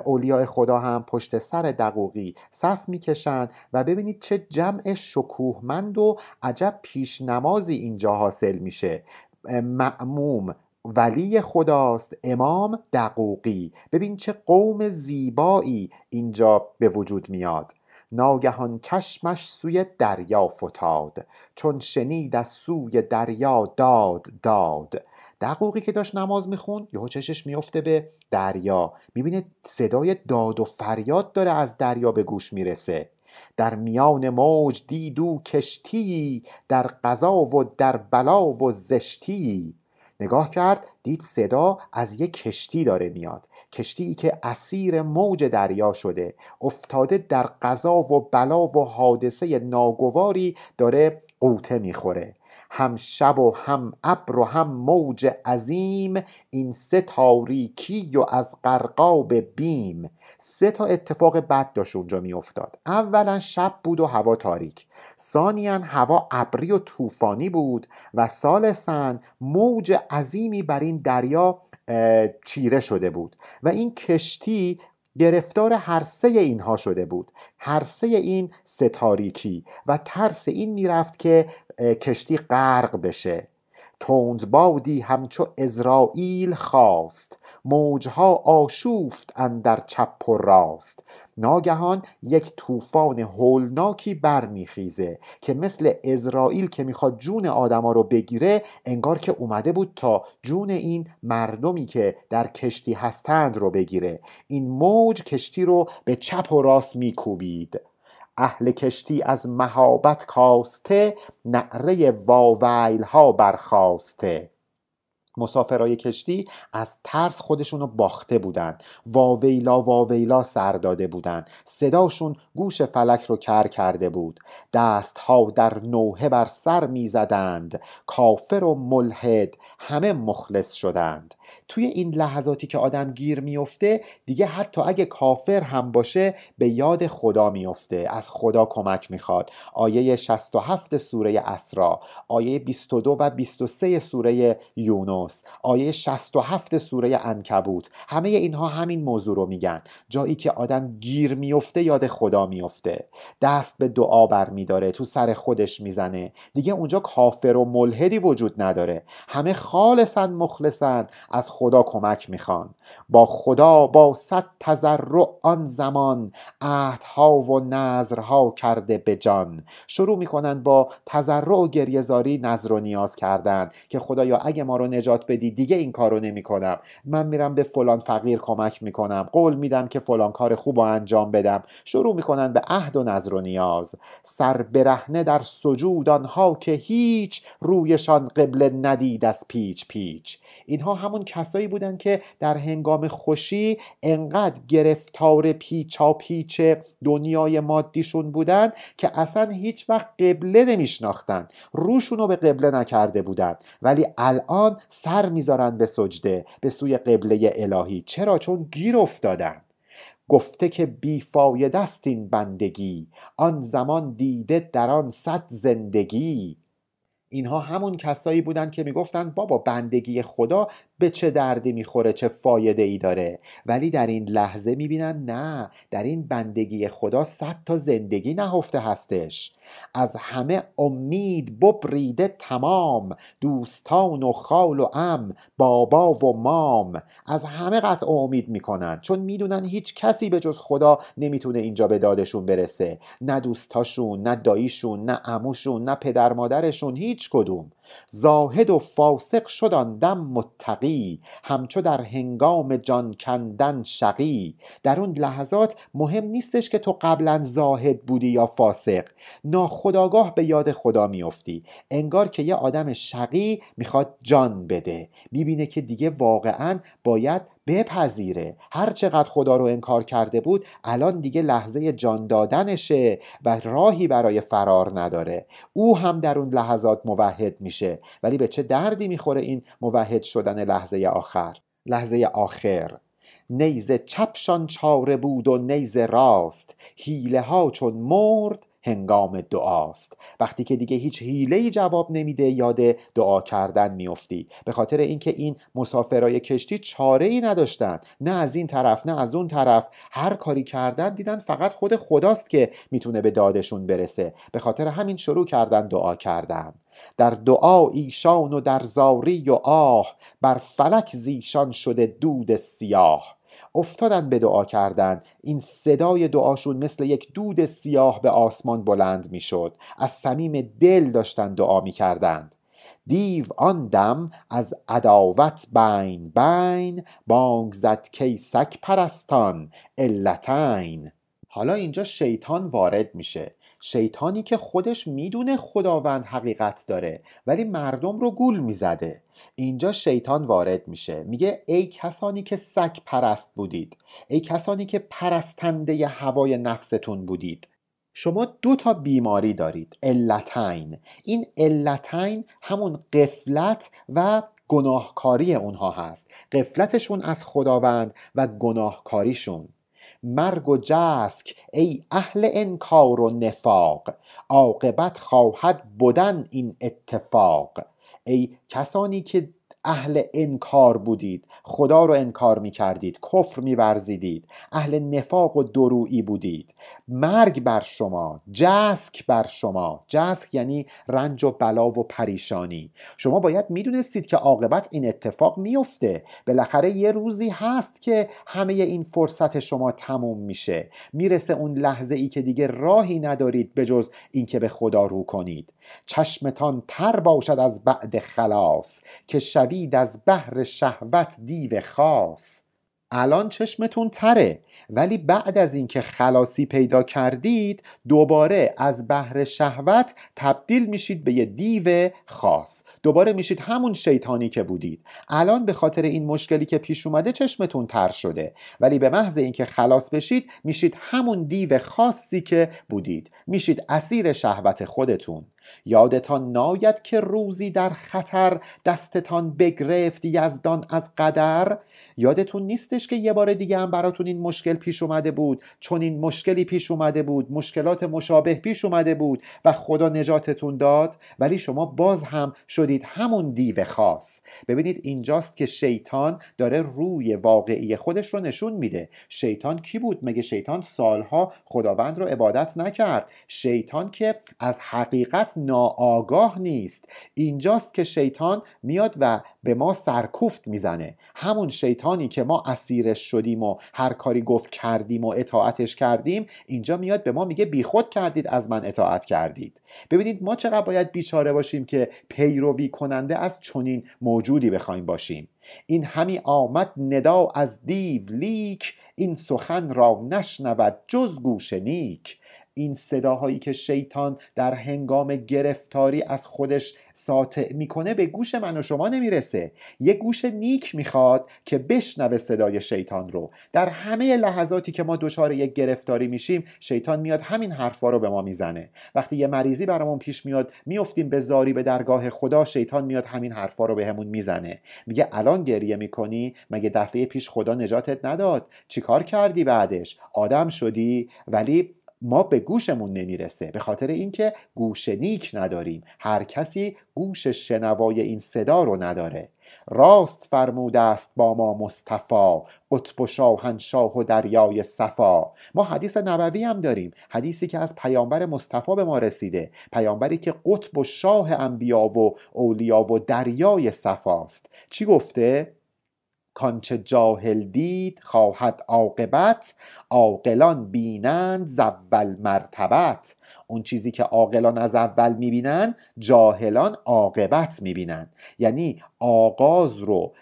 اولیاء خدا هم پشت سر دقوقی صف می‌کشند و ببینید چه جمع شکوهمند و عجب پیش نمازی اینجا حاصل میشه. معموم ولی خداست امام دقوقی. ببین چه قوم زیبایی اینجا به وجود میاد. ناگهان چشمش سوی دریا فتاد چون شنید از سوی دریا داد داد. دقوقی که داشت نماز می‌خوند یهو چشش میفته به دریا. می‌بینه صدای داد و فریاد داره از دریا به گوش می‌رسه. در میان موج دیدو کشتی در قضا و در بلا و زشتی. نگاه کرد دید صدا از یک کشتی داره میاد. کشتی که اسیر موج دریا شده. افتاده در قضا و بلا و حادثه ناگواری داره قوطه می‌خوره. هم شب و هم ابر و هم موج عظیم این سه تاریکی و از قرقاب بیم. سه تا اتفاق بد داشت اونجا میافتاد. اولا شب بود و هوا تاریک. ثانیا هوا ابری و طوفانی بود و ثالثا موج عظیمی بر این دریا چیره شده بود. و این کشتی گرفتار هر سه اینها شده بود. هر سه این ستاریکی و ترس این می‌رفت که کشتی غرق بشه. تندبادی همچو ازرائیل خواست موجها آشوفت اندر چپ و راست. ناگهان یک طوفان هولناکی برمیخیزه که مثل اسرائیل که می‌خواد جون آدما رو بگیره انگار که اومده بود تا جون این مردمی که در کشتی هستند رو بگیره. این موج کشتی رو به چپ و راست میکوبید. اهل کشتی از مهابت کاسته نعره واویل ها برخواسته مسافرای کشتی از ترس خودشونو باخته بودن واویلا واویلا سر داده بودن صداشون گوش فلک رو کر کرده بود. دستها در نوحه بر سر می‌زدند. کافر و ملحد همه مخلص شدند. توی این لحظاتی که آدم گیر میفته دیگه حتی اگه کافر هم باشه به یاد خدا میفته از خدا کمک می‌خواد. آیه 67 سوره اسرا آیه 22 و 23 سوره یونس آیه 67 سوره انکبوت همه اینها همین موضوع رو میگن. جایی که آدم گیر میفته یاد خدا میفته دست به دعا برمیداره تو سر خودش می‌زنه. دیگه اونجا کافر و ملحدی وجود نداره. همه خالصن مخلصن از خدا کمک می‌خوان. با خدا با صد تذرع آن زمان عهدها و نظرها کرده به جان. شروع می‌کنن با تذرع و گریهزاری نظر و نیاز کردن که خدایا اگه ما رو نجات بدی دیگه این کارو نمی‌کنم. من میرم به فلان فقیر کمک می‌کنم. قول میدم که فلان کار خوب رو انجام بدم. شروع می‌کنن به عهد و نظر و نیاز. سر برهنه در سجود آنها که هیچ رویشان قبله ندید از پیچ پیچ. اینها همون کسایی بودن که در هنگام خوشی انقدر گرفتار پیچا پیچ دنیای مادیشون بودن که اصلا هیچ وقت قبله نمیشناختن. روشون رو به قبله نکرده بودن. ولی الان سر می‌ذارن به سجده به سوی قبله الهی. چرا؟ چون گیر افتادن. گفته که بیفایده است این بندگی. آن زمان دیده در آن صد زندگی. اینها همون کسایی بودن که می‌گفتن بابا بندگی خدا به چه دردی می‌خوره چه فایده ای داره؟ ولی در این لحظه می‌بینن نه در این بندگی خدا صد تا زندگی نهفته هستش. از همه امید ببریده تمام دوستان و خال و ام بابا و مام. از همه قطع امید می‌کنن چون می‌دونن هیچ کسی به جز خدا نمی‌تونه اینجا به دادشون برسه. نه دوستاشون نه داییشون نه اموشون نه پدر مادرشون هیچ کدوم. زاهد و فاسق شد دم متقی همچو در هنگام جان کندن شقی. در اون لحظات مهم نیستش که تو قبلا زاهد بودی یا فاسق. ناخداگاه به یاد خدا میافتی. انگار که یه آدم شقی می‌خواد جان بده. می‌بینه که دیگه واقعا باید بپذیره. هر چقدر خدا رو انکار کرده بود الان دیگه لحظه جان دادنشه و راهی برای فرار نداره. او هم در اون لحظات موحد میشه. ولی به چه دردی می‌خوره این موحد شدن لحظه آخر؟ لحظه آخر. نیز چپشان چاره بود و نیز راست. حیله ها چون مرد هنگام دعاست. وقتی که دیگه هیچ حیله جواب نمیده یاد دعا کردن میافتی. به خاطر اینکه این مسافرای کشتی چاره ای نداشتن. نه از این طرف نه از اون طرف. هر کاری کردن دیدن فقط خود خداست که می‌تونه به دادشون برسه. به خاطر همین شروع کردن دعا کردن. در دعا ایشان و در زاری و آه بر فلک زیشان شده دود سیاه. افتادن به دعا کردن. این صدای دعاشون مثل یک دود سیاه به آسمان بلند می‌شد. از صمیم دل داشتن دعا می‌کردند. دیو آن دم از عداوت بین بین بانگ زد کی سگ پرستان علتین. حالا اینجا شیطان وارد میشه. شیطانی که خودش می‌دونه خداوند حقیقت داره ولی مردم رو گول می‌زده. اینجا شیطان وارد میشه. میگه ای کسانی که سگ پرست بودید ای کسانی که پرستنده هوای نفستون بودید. شما دو تا بیماری دارید علتین. این علتین همون قفلت و گناهکاری اونها هست. قفلتشون از خداوند و گناهکاریشون. مرگ و جسک ای اهل انکار و نفاق عاقبت خواهد بودن این اتفاق. ای کسانی که اهل انکار بودید. خدا رو انکار می کردید کفر می ورزیدید اهل نفاق و درویی بودید. مرگ بر شما جسک بر شما. جسک یعنی رنج و بلا و پریشانی. شما باید می‌دونستید که عاقبت این اتفاق میفته بالاخره یه روزی هست که همه این فرصت شما تموم میشه. می‌رسه اون لحظه ای که دیگه راهی ندارید به جز اینکه به خدا رو کنید. چشمتان تر باشد از بعد خلاص که شوید از بحر شهوت دیو خاص. الان چشمتون تره ولی بعد از اینکه خلاصی پیدا کردید دوباره از بحر شهوت تبدیل میشید به یه دیو خاص. دوباره میشید همون شیطانی که بودید. الان به خاطر این مشکلی که پیش اومده چشمتون تر شده. ولی به محض اینکه خلاص بشید میشید همون دیو خاصی که بودید. میشید اسیر شهوت خودتون. یادتان ناید که روزی در خطر دستتان بگرفت یزدان از قدر؟ یادتون نیستش که یه بار دیگه هم براتون این مشکل پیش اومده بود چون این مشکلی پیش اومده بود مشکلات مشابه پیش اومده بود و خدا نجاتتون داد؟ ولی شما باز هم شدید همون دیو خاص. ببینید اینجاست که شیطان داره روی واقعی خودش رو نشون میده. شیطان کی بود؟ مگه شیطان سالها خداوند رو عبادت نکرد؟ شیطان که از حقیقت ناآگاه نیست. اینجاست که شیطان میاد و به ما سرکوفت می‌زنه. همون شیطانی که ما اسیرش شدیم و هر کاری گفت کردیم و اطاعتش کردیم اینجا میاد به ما میگه بیخود کردید از من اطاعت کردید. ببینید ما چقدر باید بیچاره باشیم که پیروی کننده از چنین موجودی بخوایم باشیم. این همی آمد ندا از دیو لیک این سخن را نشنود جز گوش نیک. این صداهایی که شیطان در هنگام گرفتاری از خودش ساطع می‌کنه به گوش من و شما نمی‌رسه. یه گوش نیک می‌خواد که بشنوه صدای شیطان رو. در همه لحظاتی که ما دچار یک گرفتاری میشیم شیطان میاد همین حرفا رو به ما می‌زنه. وقتی یه مریضی برامون پیش میاد میفتیم به زاری به درگاه خدا شیطان میاد همین حرفا رو بهمون به می‌زنه. میگه الان گریه می‌کنی؟ مگه دفعه پیش خدا نجاتت نداد؟ چیکار کردی بعدش؟ آدم شدی؟ ولی ما به گوشمون نمی‌رسه. به خاطر اینکه گوش نیک نداریم. هر کسی گوش شنوای این صدا رو نداره. راست فرموده است با ما مصطفی قطب و شاهنشاه و دریای صفا. ما حدیث نبوی هم داریم. حدیثی که از پیامبر مصطفی به ما رسیده. پیامبری که قطب و شاه انبیا و اولیا و دریای صفاست. چی گفته؟ کانچه جاهل دید خواهد عاقبت عاقلان بینند زول مرتبت. اون چیزی که عاقلان از اول می‌بینن جاهلان عاقبت می‌بینن. یعنی آغاز رو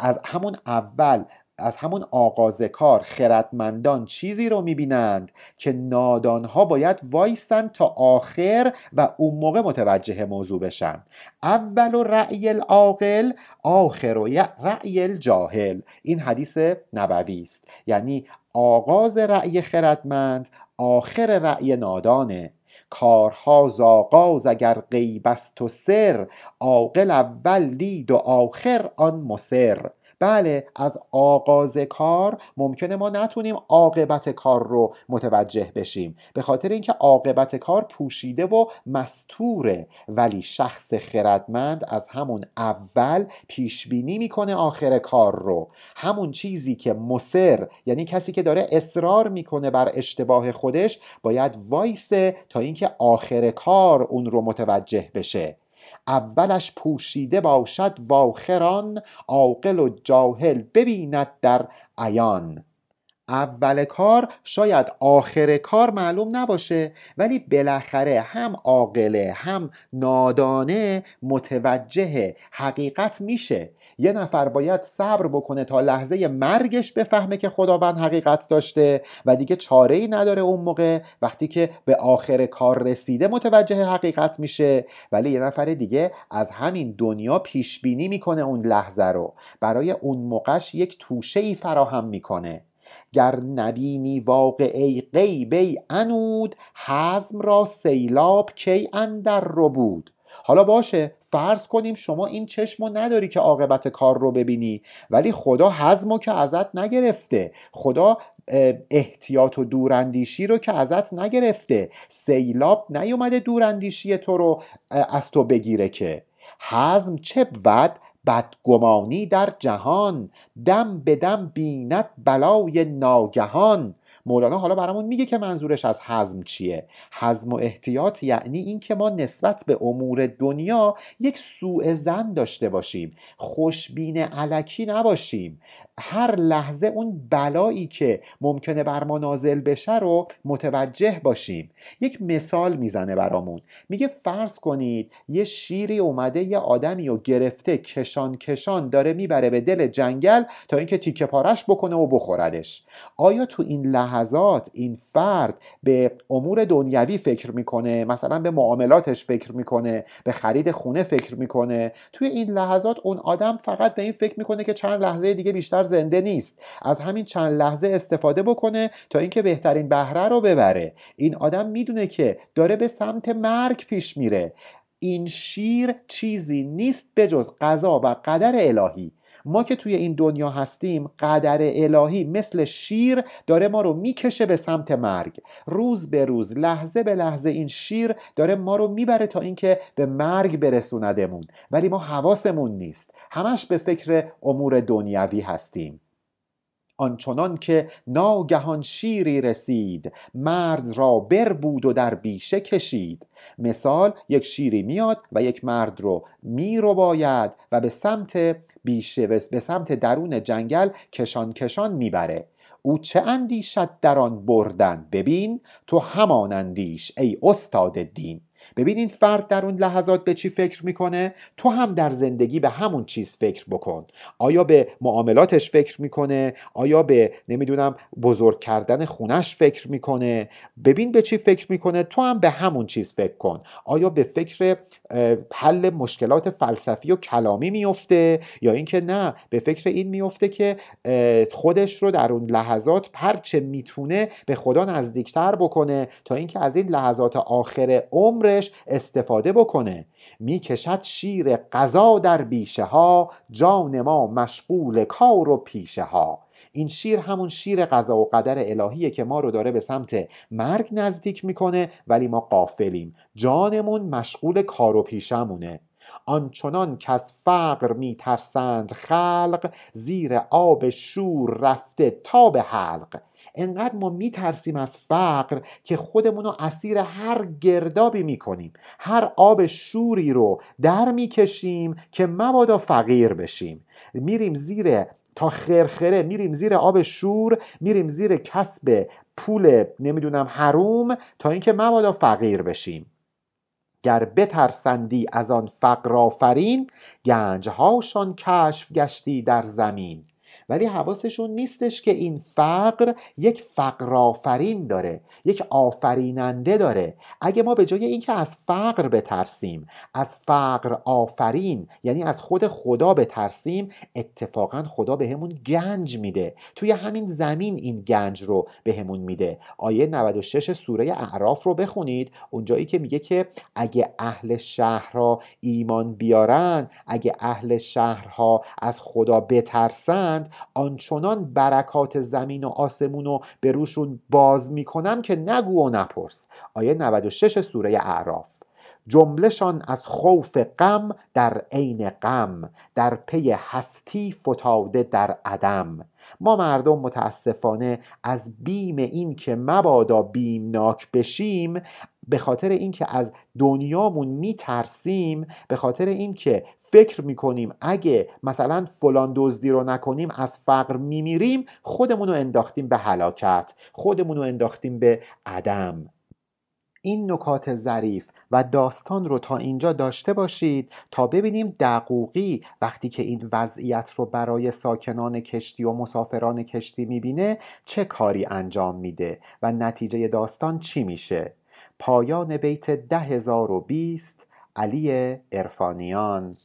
از همون اول از همون آغاز کار خردمندان چیزی رو می‌بینند که نادانها باید وایسن تا آخر و اون موقع متوجه موضوع بشن. اول و رأی العاقل آخر و رأی الجاهل. این حدیث نبوی است. یعنی آغاز رأی خردمند آخر رأی نادانه. کارها زاغاز اگر غیب است و سر عاقل اول دید و آخر آن مسر بله از آغاز کار ممکنه ما نتونیم عاقبت کار رو متوجه بشیم. به خاطر اینکه عاقبت کار پوشیده و مستوره ولی شخص خردمند از همون اول پیش بینی می‌کنه آخر کار رو. همون چیزی که مصر یعنی کسی که داره اصرار می‌کنه بر اشتباه خودش باید وایسه تا اینکه آخر کار اون رو متوجه بشه. اولش پوشیده باشد واخران عاقل و جاهل ببیند در عیان. اول کار شاید آخر کار معلوم نباشه ولی بالاخره هم عاقله هم نادانه متوجه حقیقت میشه. یه نفر باید صبر بکنه تا لحظه مرگش بفهمه که خداوند حقیقت داشته و دیگه چاره ای نداره اون موقع. وقتی که به آخر کار رسیده متوجه حقیقت میشه. ولی یه نفر دیگه از همین دنیا پیش بینی می‌کنه اون لحظه رو. برای اون موقعش یک توشه ای فراهم می‌کنه. گر نبینی واقعه غیبه انود حزم را سیلاب کی اندر رو بود. حالا باشه فرض کنیم شما این چشم رو نداری که عاقبت کار رو ببینی ولی خدا حزم که ازت نگرفته. خدا احتیاط و دوراندیشی رو که ازت نگرفته. سیلاب نیومده دوراندیشی تو رو از تو بگیره که. حزم چه بود بدگمانی در جهان. دم به دم بیند بلای ناگهان. مولانا حالا برامون میگه که منظورش از حزم چیه؟ حزم و احتیاط یعنی اینکه ما نسبت به امور دنیا یک سوء زن داشته باشیم خوشبین علکی نباشیم. هر لحظه اون بلایی که ممکنه بر ما نازل بشه رو متوجه باشیم. یک مثال می‌زنه برامون. میگه فرض کنید یه شیری اومده یه آدمی و گرفته کشان کشان داره می‌بره به دل جنگل تا اینکه تیکه پارش بکنه و بخوردش. آیا تو این لحظات این فرد به امور دنیوی فکر می‌کنه مثلا به معاملاتش فکر می‌کنه به خرید خونه فکر می‌کنه. توی این لحظات اون آدم فقط به این فکر می‌کنه که چند لحظه دیگه بیشتر زنده نیست. از همین چند لحظه استفاده بکنه تا اینکه بهترین بهره رو ببره. این آدم می‌دونه که داره به سمت مرگ پیش میره. این شیر چیزی نیست بجز قضا و قدر الهی. ما که توی این دنیا هستیم قدر الهی مثل شیر داره ما رو می‌کشه به سمت مرگ. روز به روز لحظه به لحظه این شیر داره ما رو می‌بره تا اینکه به مرگ برسوندمون. ولی ما حواسمون نیست. همش به فکر امور دنیوی هستیم. آنچنان که ناگهان شیری رسید مرد را بر بود و در بیشه کشید. مثال یک شیری میاد و یک مرد رو می رو باید و به سمت بیشه به سمت درون جنگل کشان کشان می‌بره. او چه اندیشد در آن بردن؟ ببین تو همان اندیش ای استاد دین. ببین این فرد در اون لحظات به چی فکر می‌کنه؟ تو هم در زندگی به همون چیز فکر بکن. آیا به معاملاتش فکر می‌کنه؟ آیا به نمی‌دونم بزرگ کردن خونش فکر می‌کنه؟ ببین به چی فکر می‌کنه تو هم به همون چیز فکر کن. آیا به فکر حل مشکلات فلسفی و کلامی میفته یا اینکه نه به فکر این میفته که خودش رو در اون لحظات هرچه می‌تونه به خدا نزدیکتر بکنه تا اینکه از این لحظات آخر عمرش استفاده بکنه. می‌کشد شیر قضا در بیشه ها جان ما مشغول کار و پیشه ها این شیر همون شیر قضا و قدر الهیه که ما رو داره به سمت مرگ نزدیک می‌کنه ولی ما قافلیم. جانمون مشغول کار و پیشمونه آنچنان که از فقر میترسند خلق زیر آب شور رفته تا به حلق. انقدر ما میترسیم از فقر که خودمون رو اسیر هر گردابی می‌کنیم هر آب شوری رو در می‌کشیم که مبادا فقیر بشیم. میریم زیر تا خرخره میریم زیر آب شور میریم زیر کسب پول نمی‌دونم حروم تا اینکه مبادا فقیر بشیم. گر بترسندی از آن فقر آفرین گنجهاشان کشف گشتی در زمین. ولی حواسشون نیستش که این فقر یک فقر آفرین داره یک آفریننده داره. اگه ما به جای اینکه از فقر بترسیم از فقر آفرین یعنی از خود خدا بترسیم اتفاقا خدا بهمون به گنج میده. توی همین زمین این گنج رو بهمون به میده. آیه 96 سوره اعراف رو بخونید. اونجایی که میگه که اگه اهل شهرها ایمان بیارن اگه اهل شهرها از خدا بترسند آنچنان برکات زمین و آسمون رو به روشون باز می‌کنم که نگو و نپرس. آیه 96 سوره اعراف. جملهشان از خوف غم در عین غم در پی هستی فتاده در عدم. ما مردم متاسفانه از بیم این که مبادا بیمناک بشیم به خاطر اینکه از دنیامون میترسیم به خاطر اینکه فکر می‌کنیم اگه مثلا فلان دزدی رو نکنیم از فقر میمیریم خودمون رو انداختیم به هلاکت خودمون رو انداختیم به عدم. این نکات ظریف و داستان رو تا اینجا داشته باشید تا ببینیم دقوقی وقتی که این وضعیت رو برای ساکنان کشتی و مسافران کشتی می‌بینه چه کاری انجام میده و نتیجه داستان چی میشه. پایان بیت ده هزار و بیست علی ارفانیان